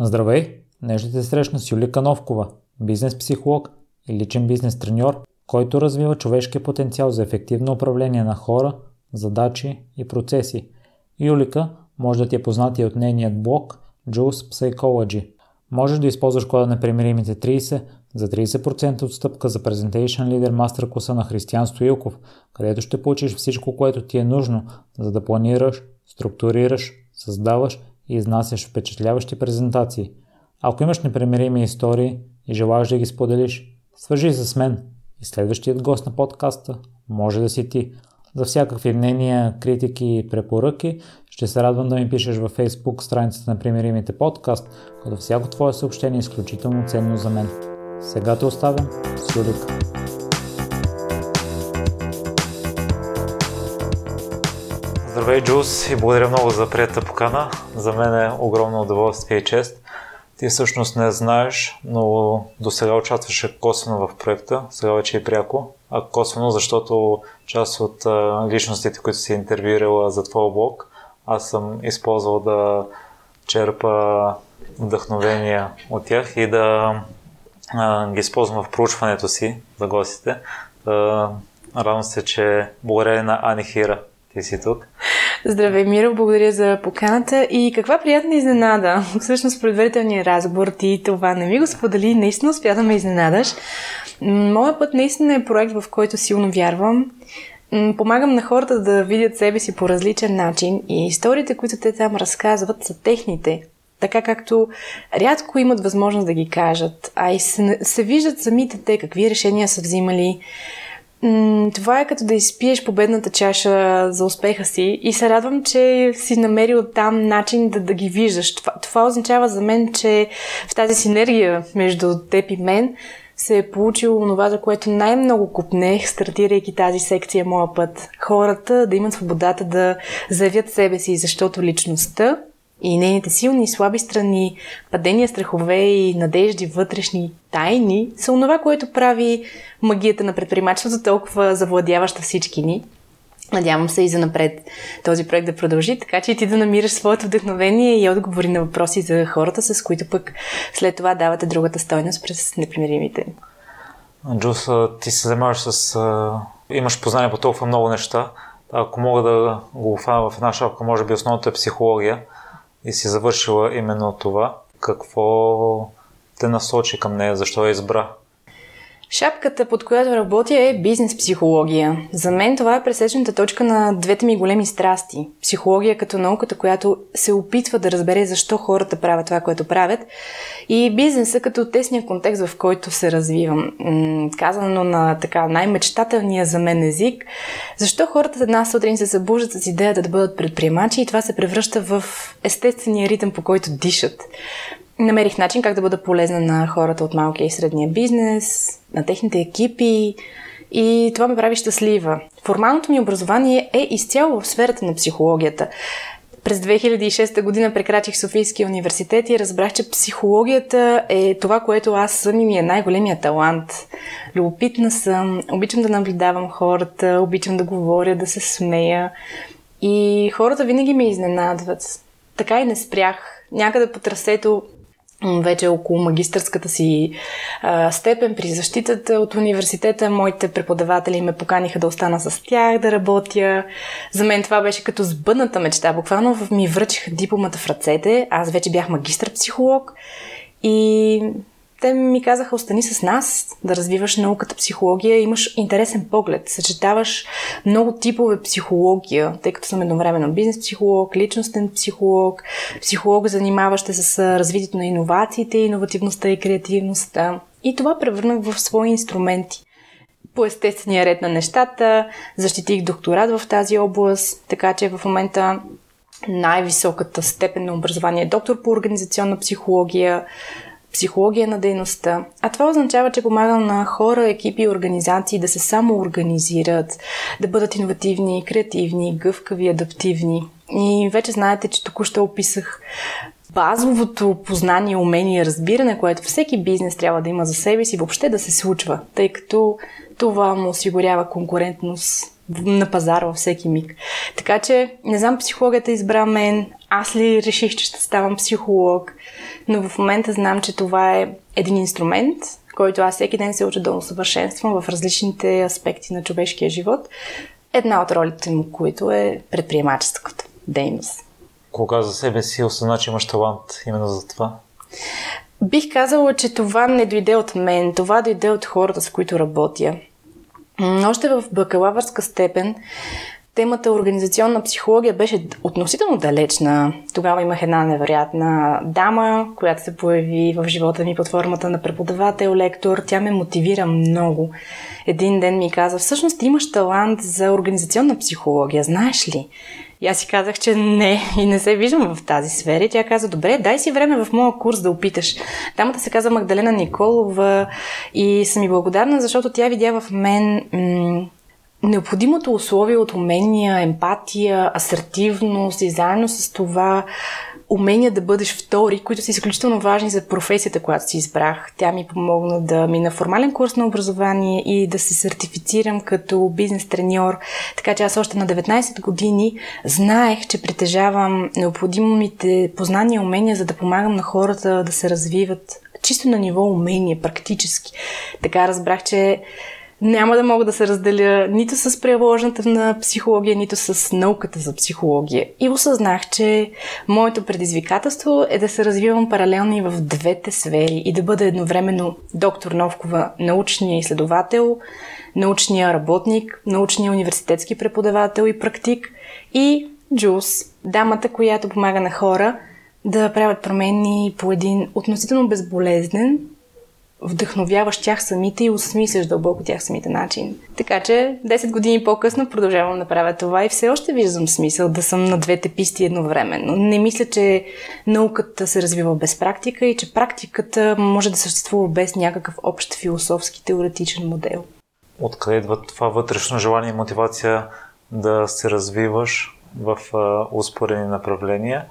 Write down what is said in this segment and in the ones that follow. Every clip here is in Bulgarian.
Здравей! Днес ще те срещна с Юлика Новкова, бизнес психолог и личен бизнес треньор, който развива човешкия потенциал за ефективно управление на хора, задачи и процеси. Юлика може да ти е познати от нейният блог Juice Psychology. Можеш да използваш кода на примиримите 30 за 30% отстъпка за Presentation Leader Master класа на Християн Стоилков, където ще получиш всичко, което ти е нужно, за да планираш, структурираш, създаваш и изнасяш впечатляващи презентации. Ако имаш непремирими истории и желаеш да ги споделиш, свържи се с мен и следващият гост на подкаста може да си ти. За всякакви мнения, критики и препоръки ще се радвам да ми пишеш във Facebook страницата на Примеримите подкаст, като всяко твое съобщение е изключително ценно за мен. Сега те оставям с Юлика. Здравей, Джус, и благодаря много за прията покана. За мен е огромно удоволствие и чест. Ти всъщност не знаеш, но до сега участваше косвено в проекта, сега вече е пряко. А косвено, защото част от личностите, които си интервюирала за твоя блог, аз съм използвал да черпа вдъхновения от тях и да а, ги използвам в проучването си за гостите. Радвам се, че благодарение на Ани Хира ти си тук. Здравей, Миро, благодаря за поканата и каква приятна изненада. Всъщност, предварителния разговор ти това не ми го сподели, наистина успя да ме изненадаш. Моя път наистина е проект, в който силно вярвам. Помагам на хората да видят себе си по различен начин и историите, които те там разказват, са техните, така както рядко имат възможност да ги кажат, а и се, се виждат самите те какви решения са взимали, това е като да изпиеш победната чаша за успеха си и се радвам, че си намерил там начин да, да ги виждаш. Това, това означава за мен, че в тази синергия между теб и мен се е получило това, за което най-много купнех, стартирайки тази секция Моя път. Хората да имат свободата да заявят себе си, защото личността и нейните силни и слаби страни, падения, страхове и надежди, вътрешни тайни са онова, което прави магията на предприемачеството толкова завладяваща всички ни. Надявам се и за напред този проект да продължи, така че и ти да намираш своето вдъхновение и отговори на въпроси за хората, с които пък след това давате другата стойност през непримиримите. Джус, ти се занимаваш с... имаш познание по толкова много неща. Ако мога да го офана в една шапка, може би основната е психология и си завършила именно това, какво те насочи към нея, защо я избра? Шапката, под която работя е бизнес психология. За мен това е пресечната точка на двете ми големи страсти. Психология като науката, която се опитва да разбере защо хората правят това, което правят. И бизнеса като тесния контекст, в който се развивам. Казано на така най-мечтателния за мен език, защо хората една сутрин се събуждат с идеята да бъдат предприемачи и това се превръща в естествения ритъм, по който дишат намерих начин как да бъда полезна на хората от малкия и средния бизнес, на техните екипи и това ме прави щастлива. Формалното ми образование е изцяло в сферата на психологията. През 2006 година прекрачих Софийския университет и разбрах, че психологията е това, което аз съм и ми е най-големия талант. Любопитна съм, обичам да наблюдавам хората, обичам да говоря, да се смея. И хората винаги ме изненадват. Така и не спрях. Някъде по трасето вече около магистърската си а, степен при защитата от университета. Моите преподаватели ме поканиха да остана с тях, да работя. За мен това беше като сбъдната мечта. Буквално ми връчиха дипломата в ръцете. Аз вече бях магистър-психолог и те ми казаха, остани с нас, да развиваш науката психология, имаш интересен поглед, съчетаваш много типове психология, тъй като съм едновременно бизнес психолог, личностен психолог, психолог, занимаващ се с развитието на иновациите, иновативността и креативността. И това превърнах в свои инструменти. По естествения ред на нещата, защитих докторат в тази област, така че в момента най-високата степен на образование е доктор по организационна психология, психология на дейността. А това означава, че помагам на хора, екипи и организации да се самоорганизират, да бъдат иновативни, креативни, гъвкави, адаптивни. И вече знаете, че току-що описах базовото познание, умение разбиране, което всеки бизнес трябва да има за себе си, въобще да се случва, тъй като това му осигурява конкурентност на пазар във всеки миг. Така че, не знам, психологията избра мен, аз ли реших, че ще ставам психолог, но в момента знам, че това е един инструмент, който аз всеки ден се уча да усъвършенствам в различните аспекти на човешкия живот. Една от ролите му, които е предприемаческата дейност. Кога за себе си осъзна, че имаш талант именно за това? Бих казала, че това не дойде от мен, това дойде от хората, с които работя. Още в бакалавърска степен темата организационна психология беше относително далечна. Тогава имах една невероятна дама, която се появи в живота ми под формата на преподавател, лектор. Тя ме мотивира много. Един ден ми каза, всъщност имаш талант за организационна психология, знаеш ли? И аз си казах, че не и не се виждам в тази сфера. И тя каза, добре, дай си време в моя курс да опиташ. Дамата се казва Магдалена Николова и съм ми благодарна, защото тя видя в мен м- необходимото условие от умения, емпатия, асертивност и заедно с това умения да бъдеш втори, които са изключително важни за професията, която си избрах. Тя ми помогна да мина формален курс на образование и да се сертифицирам като бизнес треньор. Така че аз още на 19 години знаех, че притежавам необходимите познания и умения, за да помагам на хората да се развиват чисто на ниво умения, практически. Така разбрах, че няма да мога да се разделя нито с приложената на психология, нито с науката за психология. И осъзнах, че моето предизвикателство е да се развивам паралелно и в двете сфери и да бъда едновременно доктор Новкова, научния изследовател, научния работник, научния университетски преподавател и практик и Джус, дамата, която помага на хора да правят промени по един относително безболезнен, вдъхновяваш тях самите и осмисляш дълбоко тях самите начин. Така че 10 години по-късно продължавам да правя това и все още виждам смисъл да съм на двете писти едновременно. Не мисля, че науката се развива без практика и че практиката може да съществува без някакъв общ философски теоретичен модел. Откъде идва това вътрешно желание и мотивация да се развиваш в успорени направления?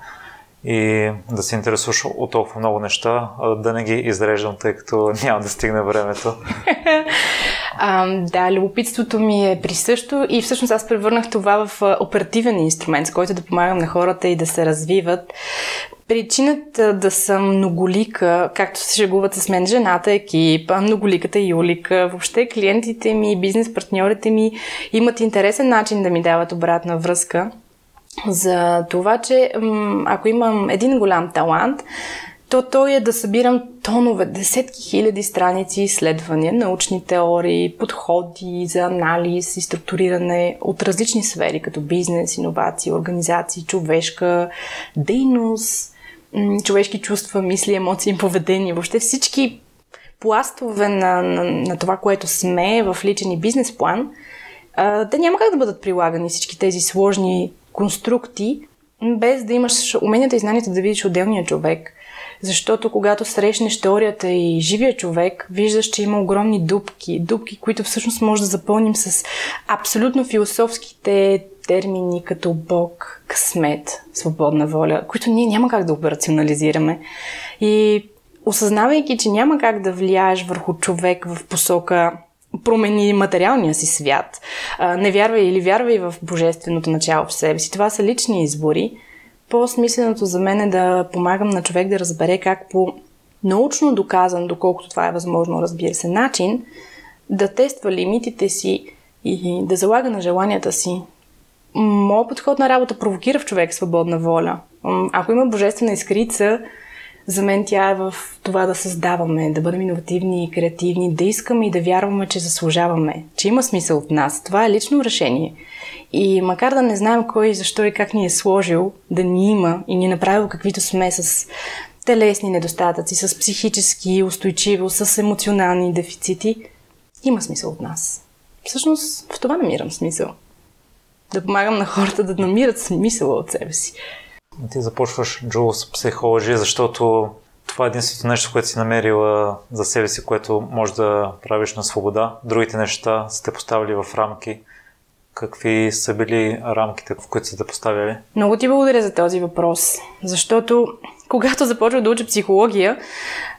И да се интересуваш от толкова много неща, да не ги изреждам, тъй като няма да стигне времето. а, да, любопитството ми е присъщо и всъщност аз превърнах това в оперативен инструмент, с който да помагам на хората и да се развиват. Причината да съм многолика, както се шегуват с мен жената, екипа, многоликата Юлика, въобще клиентите ми, бизнес партньорите ми имат интересен начин да ми дават обратна връзка за това, че ако имам един голям талант, то той е да събирам тонове, десетки хиляди страници изследвания, научни теории, подходи за анализ и структуриране от различни сфери, като бизнес, иновации, организации, човешка дейност, човешки чувства, мисли, емоции, поведение, въобще всички пластове на, на, на това, което сме в личен и бизнес план, те няма как да бъдат прилагани всички тези сложни конструкти, без да имаш уменията и знанията да видиш отделния човек. Защото когато срещнеш теорията и живия човек, виждаш, че има огромни дупки. Дупки, които всъщност може да запълним с абсолютно философските термини като Бог, късмет, свободна воля, които ние няма как да операционализираме. И осъзнавайки, че няма как да влияеш върху човек в посока промени материалния си свят. Не вярвай или вярвай в божественото начало в себе си. Това са лични избори. По-смисленото за мен е да помагам на човек да разбере как по научно доказан, доколкото това е възможно, разбира се, начин, да тества лимитите си и да залага на желанията си. Моят подход на работа провокира в човек свободна воля. Ако има божествена изкрица, за мен тя е в това да създаваме, да бъдем иновативни и креативни, да искаме и да вярваме, че заслужаваме, че има смисъл от нас. Това е лично решение. И макар да не знаем кой, защо и как ни е сложил да ни има и ни е направил каквито сме с телесни недостатъци, с психически устойчиво, с емоционални дефицити, има смисъл от нас. Всъщност в това намирам смисъл. Да помагам на хората да намират смисъл от себе си. Ти започваш Джулс психология, защото това е единственото нещо, което си намерила за себе си, което може да правиш на свобода. Другите неща сте поставили в рамки. Какви са били рамките, в които сте поставяли? Много ти благодаря за този въпрос, защото когато започвах да уча психология,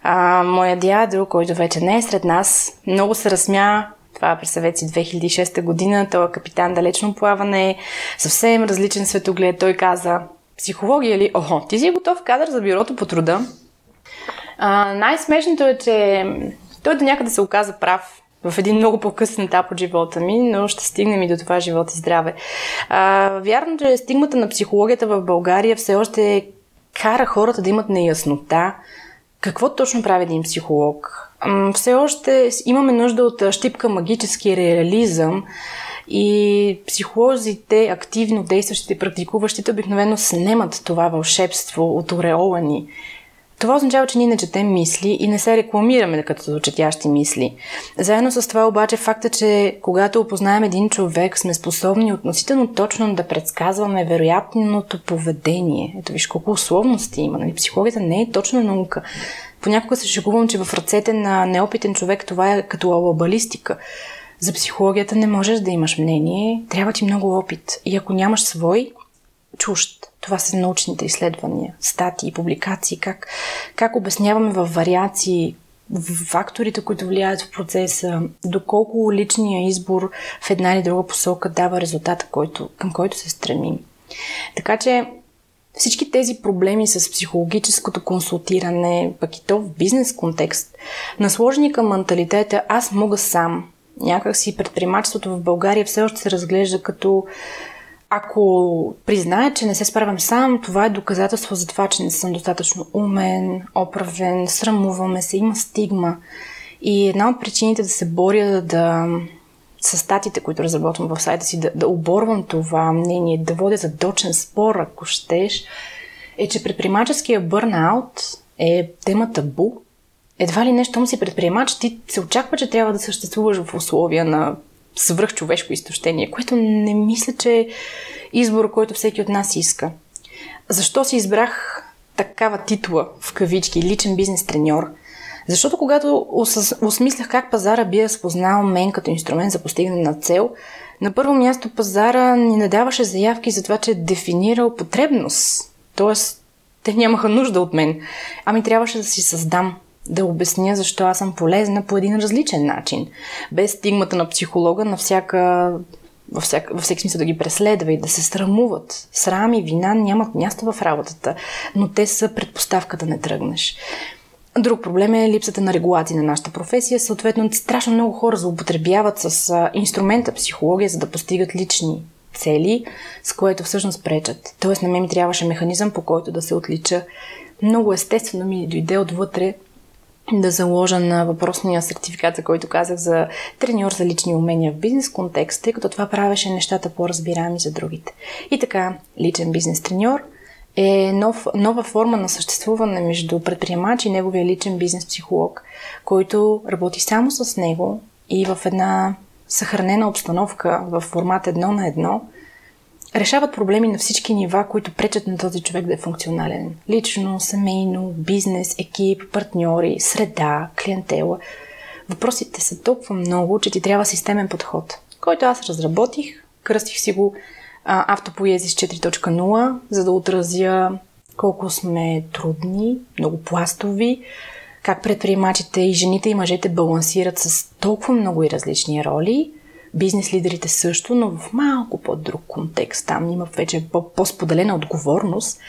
а, моя дядо, който вече не е сред нас, много се разсмя Това е през съвети 2006 година. Той е капитан далечно плаване, съвсем различен светоглед. Той каза, психология ли? Охо, ти си готов кадър за бюрото по труда. А, най-смешното е, че той до някъде се оказа прав в един много по-късен етап от живота ми, но ще стигнем и до това живот и здраве. А, вярно, че стигмата на психологията в България все още кара хората да имат неяснота какво точно прави един психолог. Все още имаме нужда от щипка магически реализъм и психолозите, активно действащите практикуващите, обикновено снемат това вълшебство от ореола ни това означава, че ние не четем мисли и не се рекламираме като четящи мисли. Заедно с това обаче факта, че когато опознаем един човек, сме способни относително точно да предсказваме вероятното поведение. Ето виж колко условности има. Нали? Психологията не е точно наука. Понякога се шегувам, че в ръцете на неопитен човек това е като алабалистика. За психологията не можеш да имаш мнение, трябва ти много опит. И ако нямаш свой, чужд. Това са научните изследвания, статии, публикации, как, как обясняваме в вариации факторите, които влияят в процеса, доколко личния избор в една или друга посока дава резултата, който, към който се стремим. Така че всички тези проблеми с психологическото консултиране, пък и то в бизнес контекст, насложени към менталитета аз мога сам. Някак си предприемачеството в България все още се разглежда като ако призная, че не се справям сам, това е доказателство за това, че не съм достатъчно умен, оправен, срамуваме се, има стигма. И една от причините да се боря да с статите, които разработвам в сайта си, да, да оборвам това мнение, да водя задочен спор, ако щеш, е, че предприемаческия бърнаут е тема табу. Едва ли нещо си предприемач, ти се очаква, че трябва да съществуваш в условия на свръхчовешко изтощение, което не мисля, че е избор, който всеки от нас иска. Защо си избрах такава титла, в кавички, личен бизнес треньор? Защото когато осмислях как пазара би разпознал мен като инструмент за постигане на цел, на първо място пазара ни надаваше заявки за това, че е дефинирал потребност. Тоест, те нямаха нужда от мен. Ами трябваше да си създам да обясня защо аз съм полезна по един различен начин. Без стигмата на психолога на всяка във, всяк, във всеки смисъл да ги преследва и да се срамуват. Срам и вина нямат място в работата, но те са предпоставка да не тръгнеш. Друг проблем е липсата на регулации на нашата професия. Съответно, страшно много хора злоупотребяват с инструмента психология, за да постигат лични цели, с което всъщност пречат. Тоест, на мен ми трябваше механизъм, по който да се отлича. Много естествено ми дойде отвътре да заложа на въпросния сертификат, за който казах за треньор за лични умения в бизнес контекст, тъй като това правеше нещата по-разбираеми за другите. И така, личен бизнес треньор е нов, нова форма на съществуване между предприемач и неговия личен бизнес психолог, който работи само с него и в една съхранена обстановка в формат едно на едно – решават проблеми на всички нива, които пречат на този човек да е функционален. Лично, семейно, бизнес, екип, партньори, среда, клиентела. Въпросите са толкова много, че ти трябва системен подход, който аз разработих, кръстих си го Автопоезис 4.0, за да отразя колко сме трудни, много пластови, как предприемачите и жените и мъжете балансират с толкова много и различни роли – бизнес лидерите също, но в малко по-друг контекст. Там има вече по-споделена отговорност.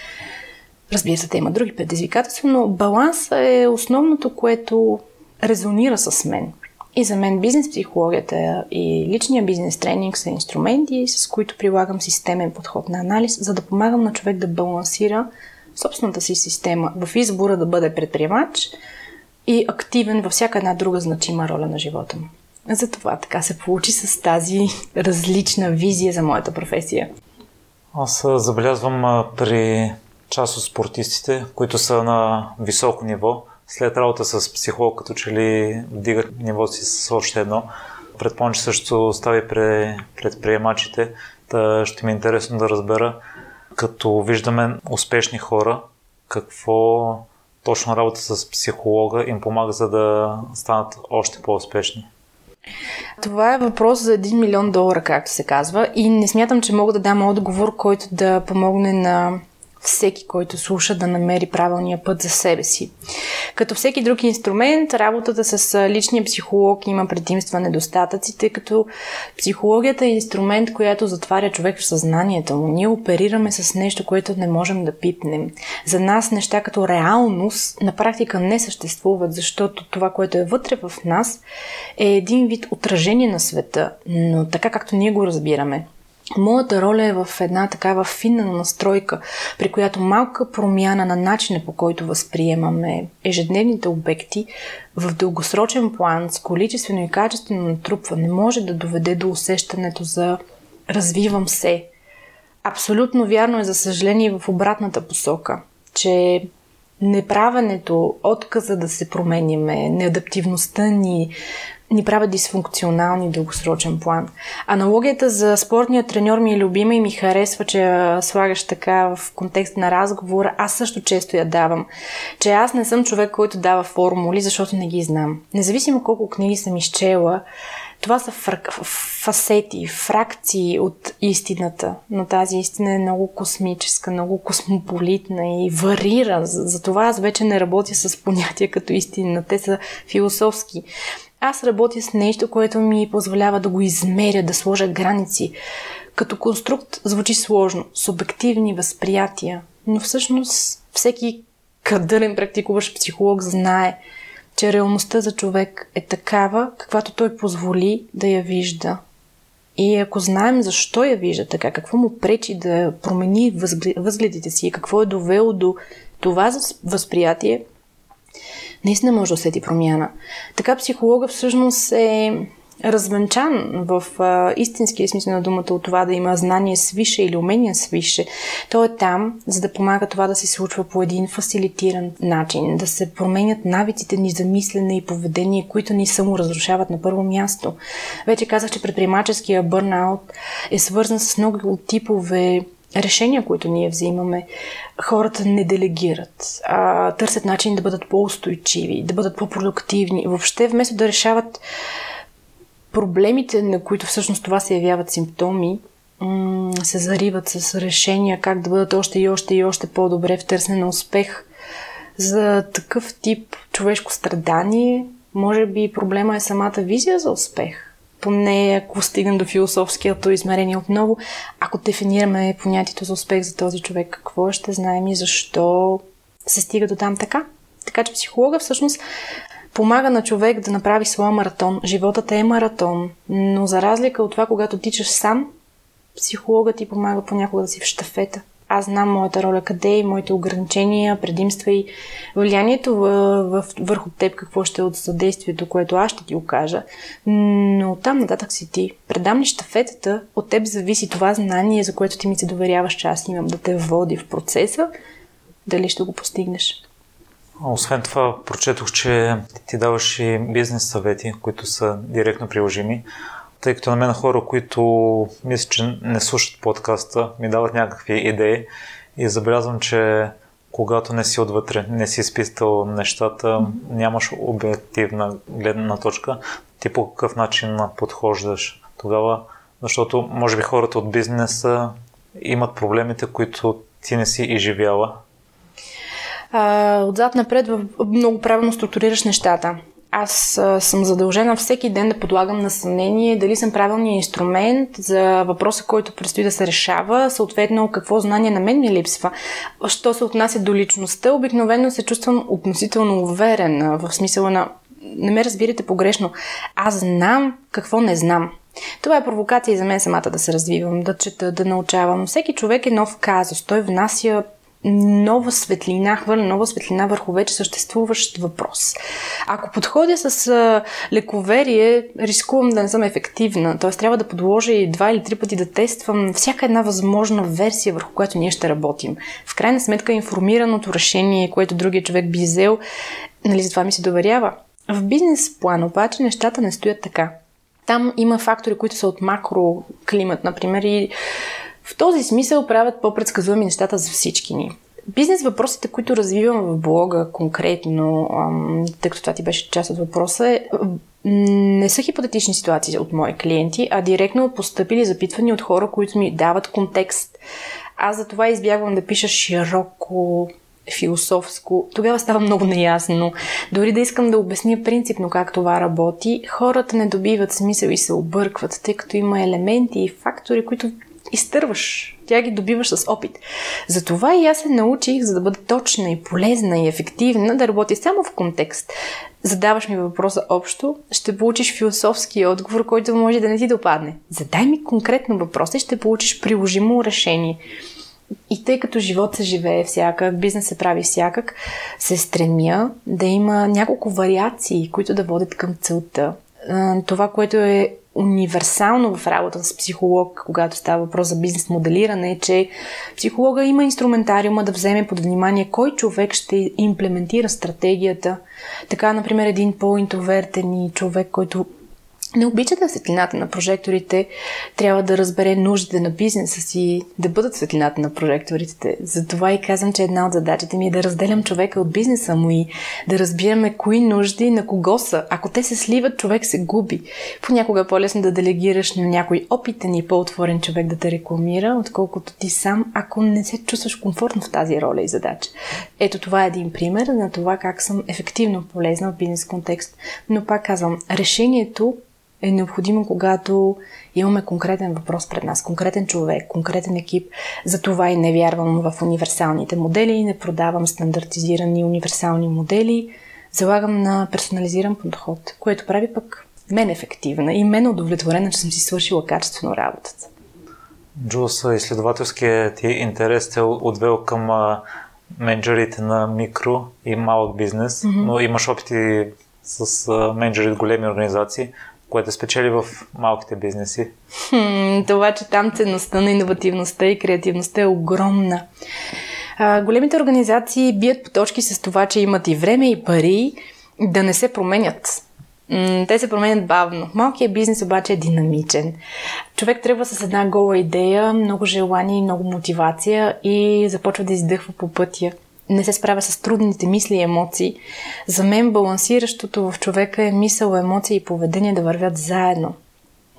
Разбира се, те има други предизвикателства, но баланс е основното, което резонира с мен. И за мен бизнес психологията и личния бизнес тренинг са инструменти, с които прилагам системен подход на анализ, за да помагам на човек да балансира собствената си система в избора да бъде предприемач и активен във всяка една друга значима роля на живота му. Затова така се получи с тази различна визия за моята професия. Аз забелязвам при част от спортистите, които са на високо ниво, след работа с психолог, като че ли вдигат нивото си с още едно. Предполагам, че също стави пред предприемачите. Та ще ми е интересно да разбера, като виждаме успешни хора, какво точно работа с психолога им помага, за да станат още по-успешни. Това е въпрос за 1 милион долара, както се казва, и не смятам, че мога да дам отговор, който да помогне на всеки, който слуша, да намери правилния път за себе си. Като всеки друг инструмент, работата с личния психолог има предимства недостатъци, тъй като психологията е инструмент, който затваря човек в съзнанието му. Ние оперираме с нещо, което не можем да пипнем. За нас неща като реалност на практика не съществуват, защото това, което е вътре в нас, е един вид отражение на света, но така както ние го разбираме. Моята роля е в една такава финна настройка, при която малка промяна на начина по който възприемаме ежедневните обекти в дългосрочен план с количествено и качествено натрупване може да доведе до усещането за развивам се. Абсолютно вярно е, за съжаление, в обратната посока, че неправенето, отказа да се променяме, неадаптивността ни, ни правят дисфункционални дългосрочен план. Аналогията за спортния треньор ми е любима и ми харесва, че слагаш така в контекст на разговора. Аз също често я давам. Че аз не съм човек, който дава формули, защото не ги знам. Независимо колко книги съм изчела, това са фасети, фракции от истината, но тази истина е много космическа, много космополитна и варира. Затова аз вече не работя с понятия като истина. Те са философски. Аз работя с нещо, което ми позволява да го измеря, да сложа граници. Като конструкт звучи сложно, субективни възприятия, но всъщност всеки кадърен практикуващ психолог знае, че реалността за човек е такава, каквато той позволи да я вижда. И ако знаем защо я вижда така, какво му пречи да промени възгледите си, какво е довело до това възприятие, наистина може да усети промяна. Така психолога всъщност е развенчан в а, истинския смисъл на думата от това да има знание свише или умение свише. Той е там, за да помага това да се случва по един фасилитиран начин, да се променят навиците ни за мислене и поведение, които ни само разрушават на първо място. Вече казах, че предприемаческия бърнаут е свързан с много типове решения, които ние взимаме, хората не делегират, а търсят начин да бъдат по-устойчиви, да бъдат по-продуктивни. Въобще, вместо да решават проблемите, на които всъщност това се явяват симптоми, се зариват с решения как да бъдат още и още и още по-добре в търсене на успех. За такъв тип човешко страдание, може би проблема е самата визия за успех поне ако стигнем до философското измерение отново, ако дефинираме понятието за успех за този човек, какво ще знаем и защо се стига до там така. Така че психолога всъщност помага на човек да направи своя маратон. Животът е маратон, но за разлика от това, когато тичаш сам, психологът ти помага понякога да си в штафета аз знам моята роля къде и моите ограничения, предимства и влиянието в, върху теб, какво ще е от съдействието, което аз ще ти окажа. Но там нататък си ти. Предам ли щафетата, от теб зависи това знание, за което ти ми се доверяваш, че аз имам да те води в процеса, дали ще го постигнеш. Освен това, прочетох, че ти даваш и бизнес съвети, които са директно приложими тъй като на мен хора, които мисля, че не слушат подкаста, ми дават някакви идеи. И забелязвам, че когато не си отвътре, не си изписал нещата, нямаш обективна гледна точка, ти по какъв начин подхождаш тогава, защото може би хората от бизнеса имат проблемите, които ти не си изживяла. А, отзад напред много правилно структурираш нещата аз съм задължена всеки ден да подлагам на съмнение дали съм правилният инструмент за въпроса, който предстои да се решава, съответно какво знание на мен ми липсва. Що се отнася до личността, обикновено се чувствам относително уверена, в смисъла на не ме разбирате погрешно. Аз знам какво не знам. Това е провокация и за мен самата да се развивам, да чета, да научавам. Всеки човек е нов казус. Той внася нова светлина, хвърля нова светлина върху вече съществуващ въпрос. Ако подходя с лековерие, рискувам да не съм ефективна. Т.е. трябва да подложа и два или три пъти да тествам всяка една възможна версия, върху която ние ще работим. В крайна сметка информираното решение, което другия човек би взел, нали, за това ми се доверява. В бизнес план обаче нещата не стоят така. Там има фактори, които са от макроклимат, например, и в този смисъл правят по-предсказуеми нещата за всички ни. Бизнес въпросите, които развивам в блога конкретно, тъй като това ти беше част от въпроса, е, не са хипотетични ситуации от мои клиенти, а директно постъпили запитвания от хора, които ми дават контекст. Аз за това избягвам да пиша широко, философско, тогава става много неясно. Дори да искам да обясня принципно как това работи, хората не добиват смисъл и се объркват, тъй като има елементи и фактори, които изтърваш. Тя ги добиваш с опит. Затова и аз се научих, за да бъда точна и полезна и ефективна, да работя само в контекст. Задаваш ми въпроса общо, ще получиш философски отговор, който може да не ти допадне. Задай ми конкретно въпрос и ще получиш приложимо решение. И тъй като живот се живее всякак, бизнес се прави всякак, се стремя да има няколко вариации, които да водят към целта. Това, което е универсално в работа с психолог, когато става въпрос за бизнес моделиране, е, че психолога има инструментариума да вземе под внимание кой човек ще имплементира стратегията. Така, например, един по-интровертен човек, който не обича да светлината на прожекторите, трябва да разбере нуждите на бизнеса си, да бъдат светлината на прожекторите. Затова и казвам, че една от задачите ми е да разделям човека от бизнеса му и да разбираме кои нужди на кого са. Ако те се сливат, човек се губи. Понякога е по-лесно да делегираш на някой опитен и по-отворен човек да те рекламира, отколкото ти сам, ако не се чувстваш комфортно в тази роля и задача. Ето това е един пример на това как съм ефективно полезна в бизнес контекст. Но пак казвам, решението е необходимо, когато имаме конкретен въпрос пред нас, конкретен човек, конкретен екип. За това и не вярвам в универсалните модели, не продавам стандартизирани универсални модели, залагам на персонализиран подход, което прави пък мен ефективна и мен удовлетворена, че съм си свършила качествено работата. Джулс, изследователският ти интерес те отвел към менеджерите на микро и малък бизнес, mm-hmm. но имаш опити с менеджери от големи организации което спечели в малките бизнеси? Хм, това, че там ценността на иновативността и креативността е огромна. А, големите организации бият по точки с това, че имат и време и пари да не се променят. те се променят бавно. Малкият бизнес обаче е динамичен. Човек трябва с една гола идея, много желание и много мотивация и започва да издъхва по пътя не се справя с трудните мисли и емоции. За мен балансиращото в човека е мисъл, емоции и поведение да вървят заедно.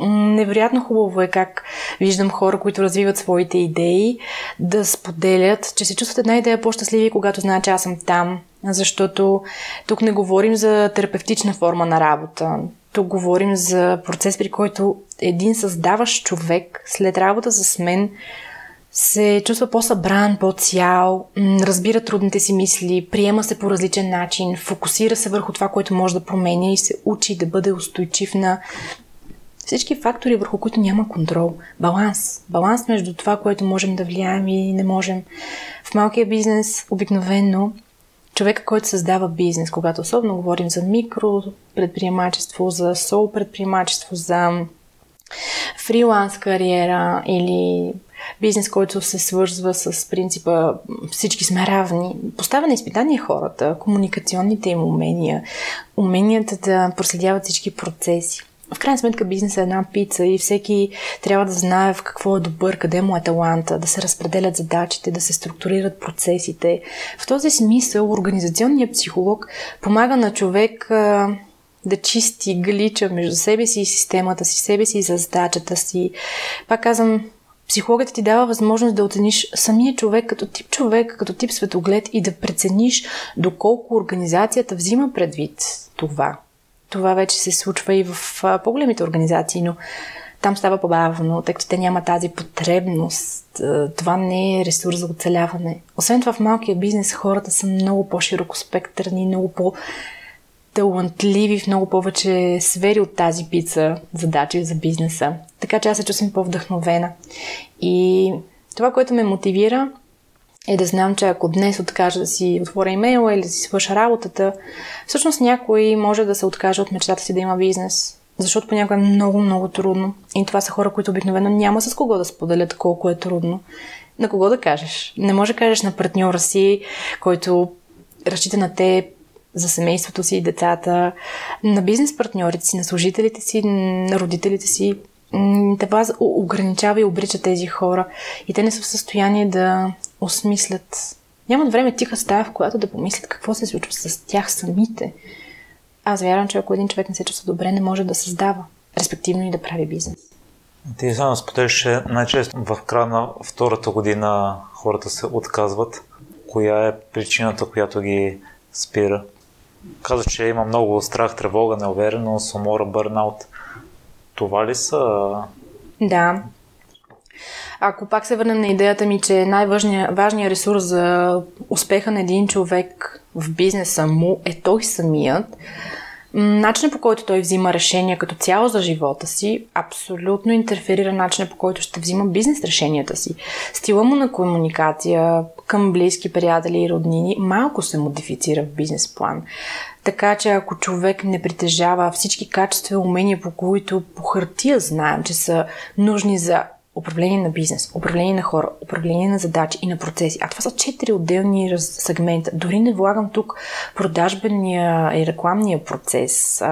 Невероятно хубаво е как виждам хора, които развиват своите идеи, да споделят, че се чувстват една идея по-щастливи, когато знаят, че аз съм там. Защото тук не говорим за терапевтична форма на работа. Тук говорим за процес, при който един създаващ човек след работа с мен се чувства по-събран, по-цял, разбира трудните си мисли, приема се по различен начин, фокусира се върху това, което може да променя и се учи да бъде устойчив на всички фактори, върху които няма контрол. Баланс. Баланс между това, което можем да влияем и не можем. В малкия бизнес обикновено човека, който създава бизнес, когато особено говорим за микро предприемачество, за сол предприемачество, за фриланс кариера или бизнес, който се свързва с принципа всички сме равни. Поставя на изпитание хората, комуникационните им умения, уменията да проследяват всички процеси. В крайна сметка бизнес е една пица и всеки трябва да знае в какво е добър, къде му е таланта, да се разпределят задачите, да се структурират процесите. В този смисъл организационният психолог помага на човек да чисти глича между себе си и системата си, себе си и задачата си. Пак казвам, Психологът ти дава възможност да оцениш самия човек като тип човек, като тип светоглед и да прецениш доколко организацията взима предвид това. Това вече се случва и в по-големите организации, но там става по-бавно, тъй като те няма тази потребност. Това не е ресурс за оцеляване. Освен това в малкия бизнес хората са много по-широкоспектърни, много по- талантливи в много повече сфери от тази пица задачи за бизнеса. Така че аз се чувствам по-вдъхновена. И това, което ме мотивира, е да знам, че ако днес откажа да си отворя имейла или да си свърша работата, всъщност някой може да се откаже от мечтата си да има бизнес. Защото понякога е много, много трудно. И това са хора, които обикновено няма с кого да споделят колко е трудно. На кого да кажеш? Не може да кажеш на партньора си, който разчита на те за семейството си децата, на бизнес партньорите си, на служителите си, на родителите си. Това ограничава и обрича тези хора и те не са в състояние да осмислят. Нямат време тиха стая, в която да помислят какво се случва с тях самите. Аз вярвам, че ако един човек не се чувства добре, не може да създава, респективно и да прави бизнес. Ти само споделиш, че най-често в края на втората година хората се отказват. Коя е причината, която ги спира? Казва, че има много страх, тревога, неувереност, умора, бърнаут. Това ли са? Да. Ако пак се върнем на идеята ми, че най-важният ресурс за успеха на един човек в бизнеса му е той самият, начинът по който той взима решения като цяло за живота си, абсолютно интерферира начинът по който ще взима бизнес решенията си. Стила му на комуникация към близки приятели и роднини малко се модифицира в бизнес план. Така че ако човек не притежава всички качества и умения, по които по хартия знаем, че са нужни за управление на бизнес, управление на хора, управление на задачи и на процеси. А това са четири отделни сегмента. Дори не влагам тук продажбения и рекламния процес.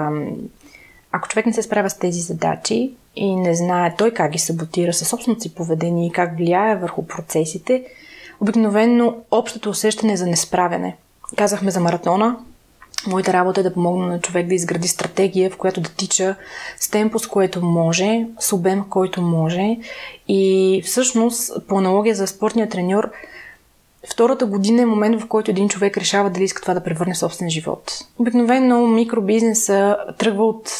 Ако човек не се справя с тези задачи и не знае той как ги саботира със собственото си поведение и как влияе върху процесите, обикновено общото усещане за несправяне. Казахме за маратона, Моята работа е да помогна на човек да изгради стратегия, в която да тича с темпо, с което може, с обем, който може. И всъщност, по аналогия за спортния треньор, втората година е момент, в който един човек решава дали иска това да превърне собствен живот. Обикновено микробизнеса тръгва от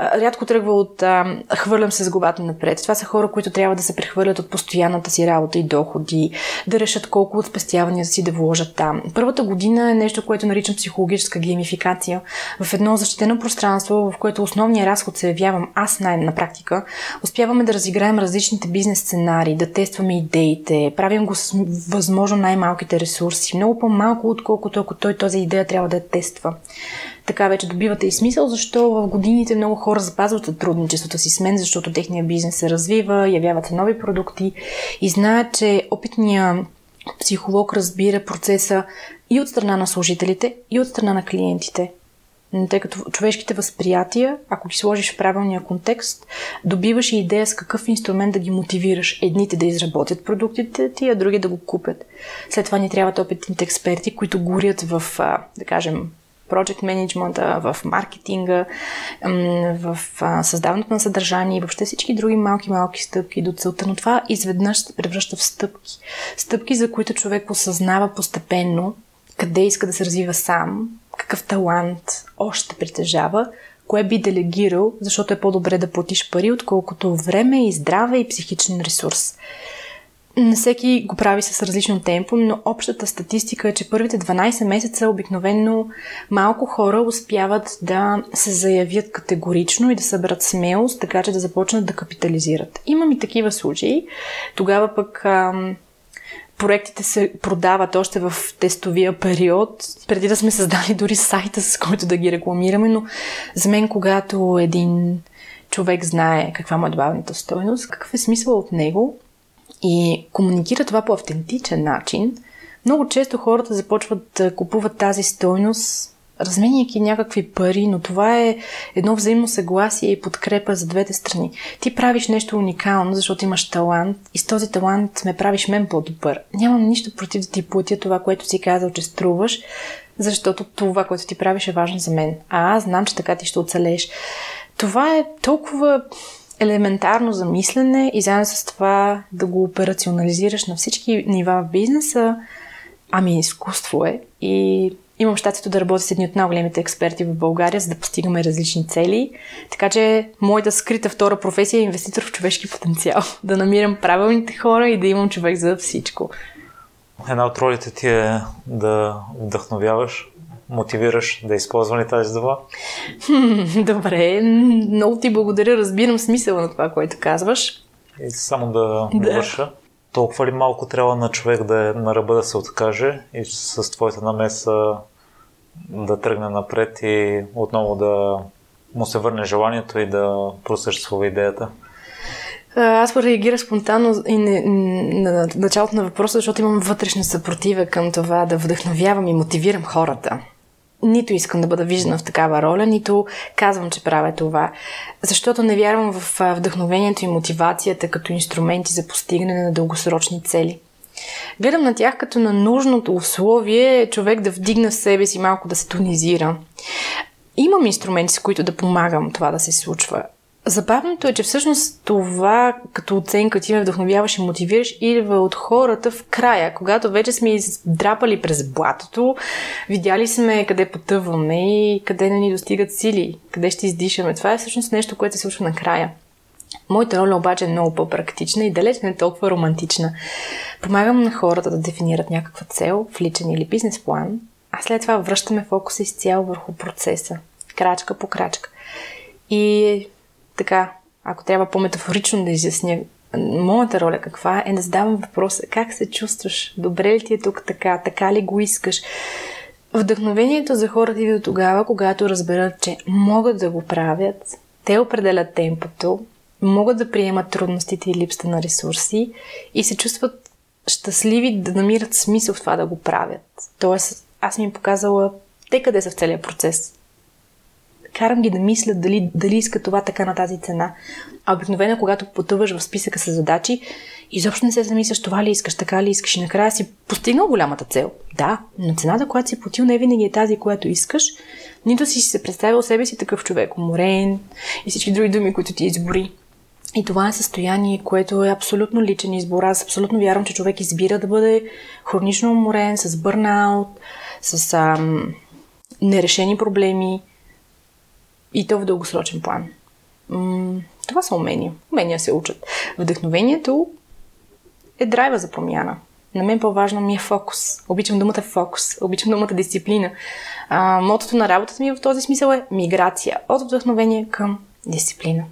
рядко тръгва от а, хвърлям се с главата напред. Това са хора, които трябва да се прехвърлят от постоянната си работа и доходи, да решат колко от спестявания си да вложат там. Първата година е нещо, което наричам психологическа геймификация. В едно защитено пространство, в което основният разход се явявам аз най- на практика, успяваме да разиграем различните бизнес сценарии, да тестваме идеите, правим го с възможно най-малките ресурси, много по-малко, отколкото ако той този идея трябва да я тества така вече добивате и смисъл, защо в годините много хора запазват сътрудничеството си с мен, защото техния бизнес се развива, явяват нови продукти и знаят, че опитният психолог разбира процеса и от страна на служителите, и от страна на клиентите. Тъй като човешките възприятия, ако ги сложиш в правилния контекст, добиваш и идея с какъв инструмент да ги мотивираш. Едните да изработят продуктите ти, а други да го купят. След това ни трябват опитните експерти, които горят в, да кажем, project менеджмента, в маркетинга, в създаването на съдържание и въобще всички други малки-малки стъпки до целта. Но това изведнъж се превръща в стъпки. Стъпки, за които човек осъзнава постепенно къде иска да се развива сам, какъв талант още притежава, кое би делегирал, защото е по-добре да платиш пари, отколкото време и здраве и психичен ресурс. Не всеки го прави с различно темпо, но общата статистика е, че първите 12 месеца обикновено малко хора успяват да се заявят категорично и да съберат смелост, така че да започнат да капитализират. Имам и такива случаи. Тогава пък ам, проектите се продават още в тестовия период, преди да сме създали дори сайта, с който да ги рекламираме, но за мен, когато един човек знае каква му е добавената стойност, какъв е смисъл от него, и комуникира това по автентичен начин, много често хората започват да купуват тази стойност, разменяйки някакви пари, но това е едно взаимно съгласие и подкрепа за двете страни. Ти правиш нещо уникално, защото имаш талант и с този талант ме правиш мен по-добър. Нямам нищо против да ти платя това, което си казал, че струваш, защото това, което ти правиш е важно за мен. А аз знам, че така ти ще оцелееш. Това е толкова елементарно замислене и заедно с това да го операционализираш на всички нива в бизнеса, ами изкуство е. И имам щастието да работя с едни от най-големите експерти в България, за да постигаме различни цели. Така че моята скрита втора професия е инвеститор в човешки потенциал. Да намирам правилните хора и да имам човек за всичко. Една от ролите ти е да вдъхновяваш мотивираш да използвам ли тази дума? Добре, много ти благодаря, разбирам смисъла на това, което казваш. И само да, да. върша. Толкова ли малко трябва на човек да е на ръба да се откаже и с твоята намеса да тръгне напред и отново да му се върне желанието и да просъществува идеята? Аз реагирах спонтанно и не, на началото на въпроса, защото имам вътрешна съпротива към това да вдъхновявам и мотивирам хората нито искам да бъда виждана в такава роля, нито казвам, че правя това. Защото не вярвам в вдъхновението и мотивацията като инструменти за постигане на дългосрочни цели. Гледам на тях като на нужното условие човек да вдигне в себе си малко да се тонизира. Имам инструменти, с които да помагам това да се случва. Забавното е, че всъщност това като оценка ти ме вдъхновяваш и мотивираш идва от хората в края, когато вече сме издрапали през блатото, видяли сме къде потъваме и къде не ни достигат сили, къде ще издишаме. Това е всъщност нещо, което се случва накрая. Моята роля обаче е много по-практична и далеч не е толкова романтична. Помагам на хората да дефинират някаква цел в личен или бизнес план, а след това връщаме фокуса изцяло върху процеса, крачка по крачка. И така, ако трябва по-метафорично да изясня моята роля каква е да задавам въпроса как се чувстваш, добре ли ти е тук така, така ли го искаш. Вдъхновението за хората идва тогава, когато разберат, че могат да го правят, те определят темпото, могат да приемат трудностите и липсата на ресурси и се чувстват щастливи да намират смисъл в това да го правят. Тоест, аз ми показала те къде са в целия процес карам ги да мислят дали, дали искат това така на тази цена. А обикновено, когато потъваш в списъка с задачи, изобщо не се замисляш това ли искаш, така ли искаш и накрая си постигнал голямата цел. Да, но цената, която си платил, не винаги е тази, която искаш. Нито си се представил себе си такъв човек, уморен и всички други думи, които ти избори. И това е състояние, което е абсолютно личен избор. Аз абсолютно вярвам, че човек избира да бъде хронично уморен, с бърнаут, с ам, нерешени проблеми, и то в дългосрочен план. М- това са умения. Умения се учат. Вдъхновението е драйва за промяна. На мен по-важно ми е фокус. Обичам думата фокус. Обичам думата дисциплина. А, мотото на работата ми в този смисъл е миграция от вдъхновение към дисциплина.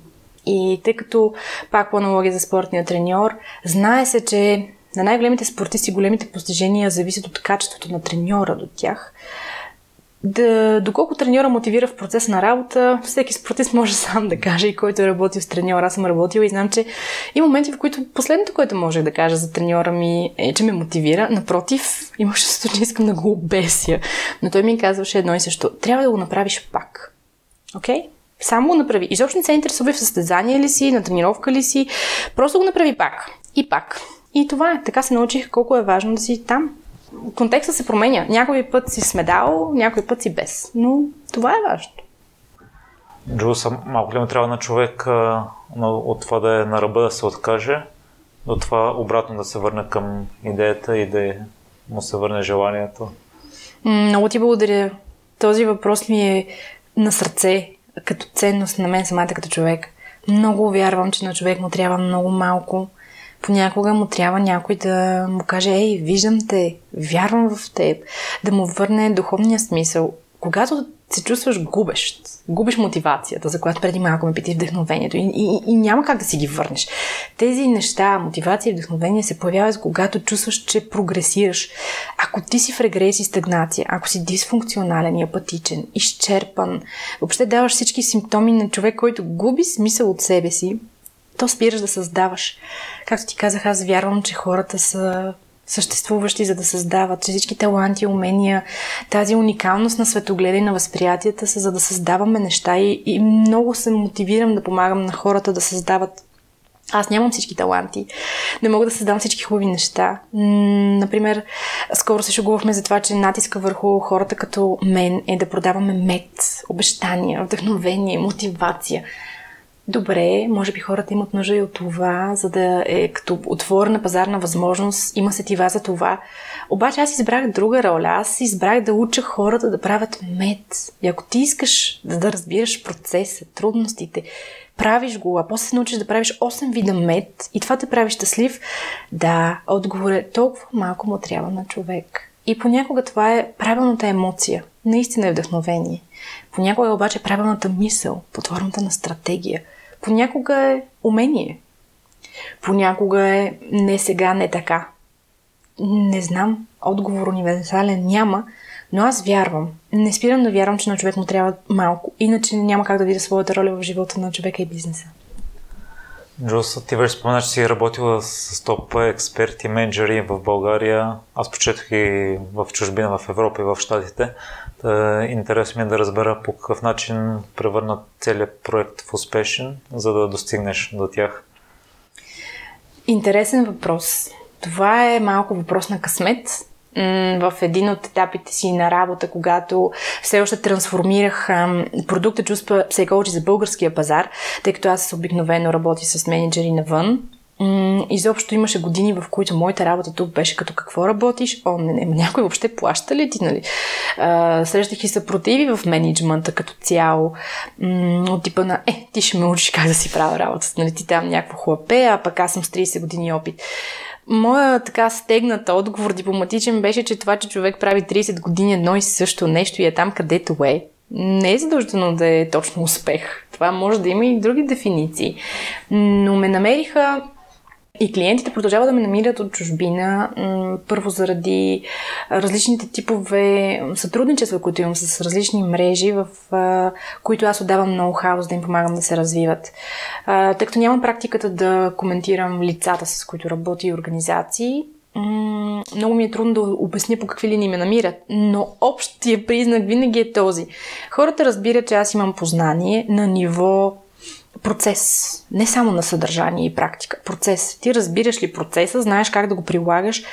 И тъй като, пак по аналогия за спортния треньор, знае се, че на най-големите спортисти големите постижения зависят от качеството на треньора до тях да, доколко треньора мотивира в процеса на работа, всеки спортист може сам да каже и който е работил с треньора. Аз съм работила и знам, че има моменти, в които последното, което можех да кажа за треньора ми е, че ме мотивира. Напротив, имаше чувството, че искам да го обеся. Но той ми казваше едно и също. Трябва да го направиш пак. Окей? Okay? Само го направи. Изобщо не се интересува в състезание ли си, на тренировка ли си. Просто го направи пак. И пак. И това е. Така се научих колко е важно да си там контекста се променя. Някой път си с медал, някой път си без. Но това е важно. Джуса, малко ли му трябва на човек а, от това да е на ръба да се откаже, до това обратно да се върне към идеята и да му се върне желанието? Много ти благодаря. Този въпрос ми е на сърце, като ценност на мен самата като човек. Много вярвам, че на човек му трябва много малко, понякога му трябва някой да му каже, ей, виждам те, вярвам в теб, да му върне духовния смисъл. Когато се чувстваш губещ, губиш мотивацията, за която преди малко ме пити вдъхновението и, и, и няма как да си ги върнеш. Тези неща, мотивация и вдъхновение се появяват, когато чувстваш, че прогресираш. Ако ти си в регрес и стагнация, ако си дисфункционален и апатичен, изчерпан, въобще даваш всички симптоми на човек, който губи смисъл от себе си, то спираш да създаваш. Както ти казах, аз вярвам, че хората са съществуващи, за да създават, че всички таланти, умения, тази уникалност на светогледа и на възприятията са за да създаваме неща и, и много се мотивирам да помагам на хората да създават аз нямам всички таланти. Не мога да създам всички хубави неща. Например, скоро се шугувахме за това, че натиска върху хората като мен е да продаваме мед, обещания, вдъхновение, мотивация. Добре, може би хората имат нужда и от това, за да е като отворена пазарна възможност, има сетива за това. Обаче аз избрах друга роля. Аз избрах да уча хората да правят мед. И ако ти искаш да, да разбираш процеса, трудностите, правиш го, а после се научиш да правиш 8 вида мед и това те прави щастлив, да, отговор е толкова малко му трябва на човек. И понякога това е правилната емоция. Наистина е вдъхновение. Понякога е обаче правилната мисъл, под формата на стратегия – Понякога е умение. Понякога е не сега, не така. Не знам, отговор универсален няма, но аз вярвам. Не спирам да вярвам, че на човек му трябва малко. Иначе няма как да видя своята роля в живота на човека и бизнеса. Джос, ти вече спомена, че си работила с топ експерти, менеджери в България. Аз почетох и в чужбина, в Европа и в Штатите. Интересно ми е да разбера по какъв начин превърна целият проект в успешен, за да достигнеш до тях. Интересен въпрос. Това е малко въпрос на късмет в един от етапите си на работа, когато все още трансформирах продукта Juice Psychology за българския пазар, тъй като аз обикновено работя с менеджери навън, изобщо имаше години, в които моята работа тук беше като какво работиш? О, не, не, някой въобще плаща ли ти, нали? А, срещах и съпротиви в менеджмента като цяло. От типа на, е, ти ще ме учиш как да си правя работата, нали? Ти там някакво хлапе, а пък аз съм с 30 години опит. Моя така стегната отговор дипломатичен беше, че това, че човек прави 30 години едно и също нещо и е там където е, не е задължително да е точно успех. Това може да има и други дефиниции. Но ме намериха и клиентите продължават да ме намират от чужбина, първо заради различните типове сътрудничества, които имам с различни мрежи, в които аз отдавам много хаос да им помагам да се развиват. Тъй като нямам практиката да коментирам лицата, с които работя и организации, много ми е трудно да обясня по какви линии ме намират, но общия признак винаги е този. Хората разбират, че аз имам познание на ниво процес. Не само на съдържание и практика. Процес. Ти разбираш ли процеса, знаеш как да го прилагаш.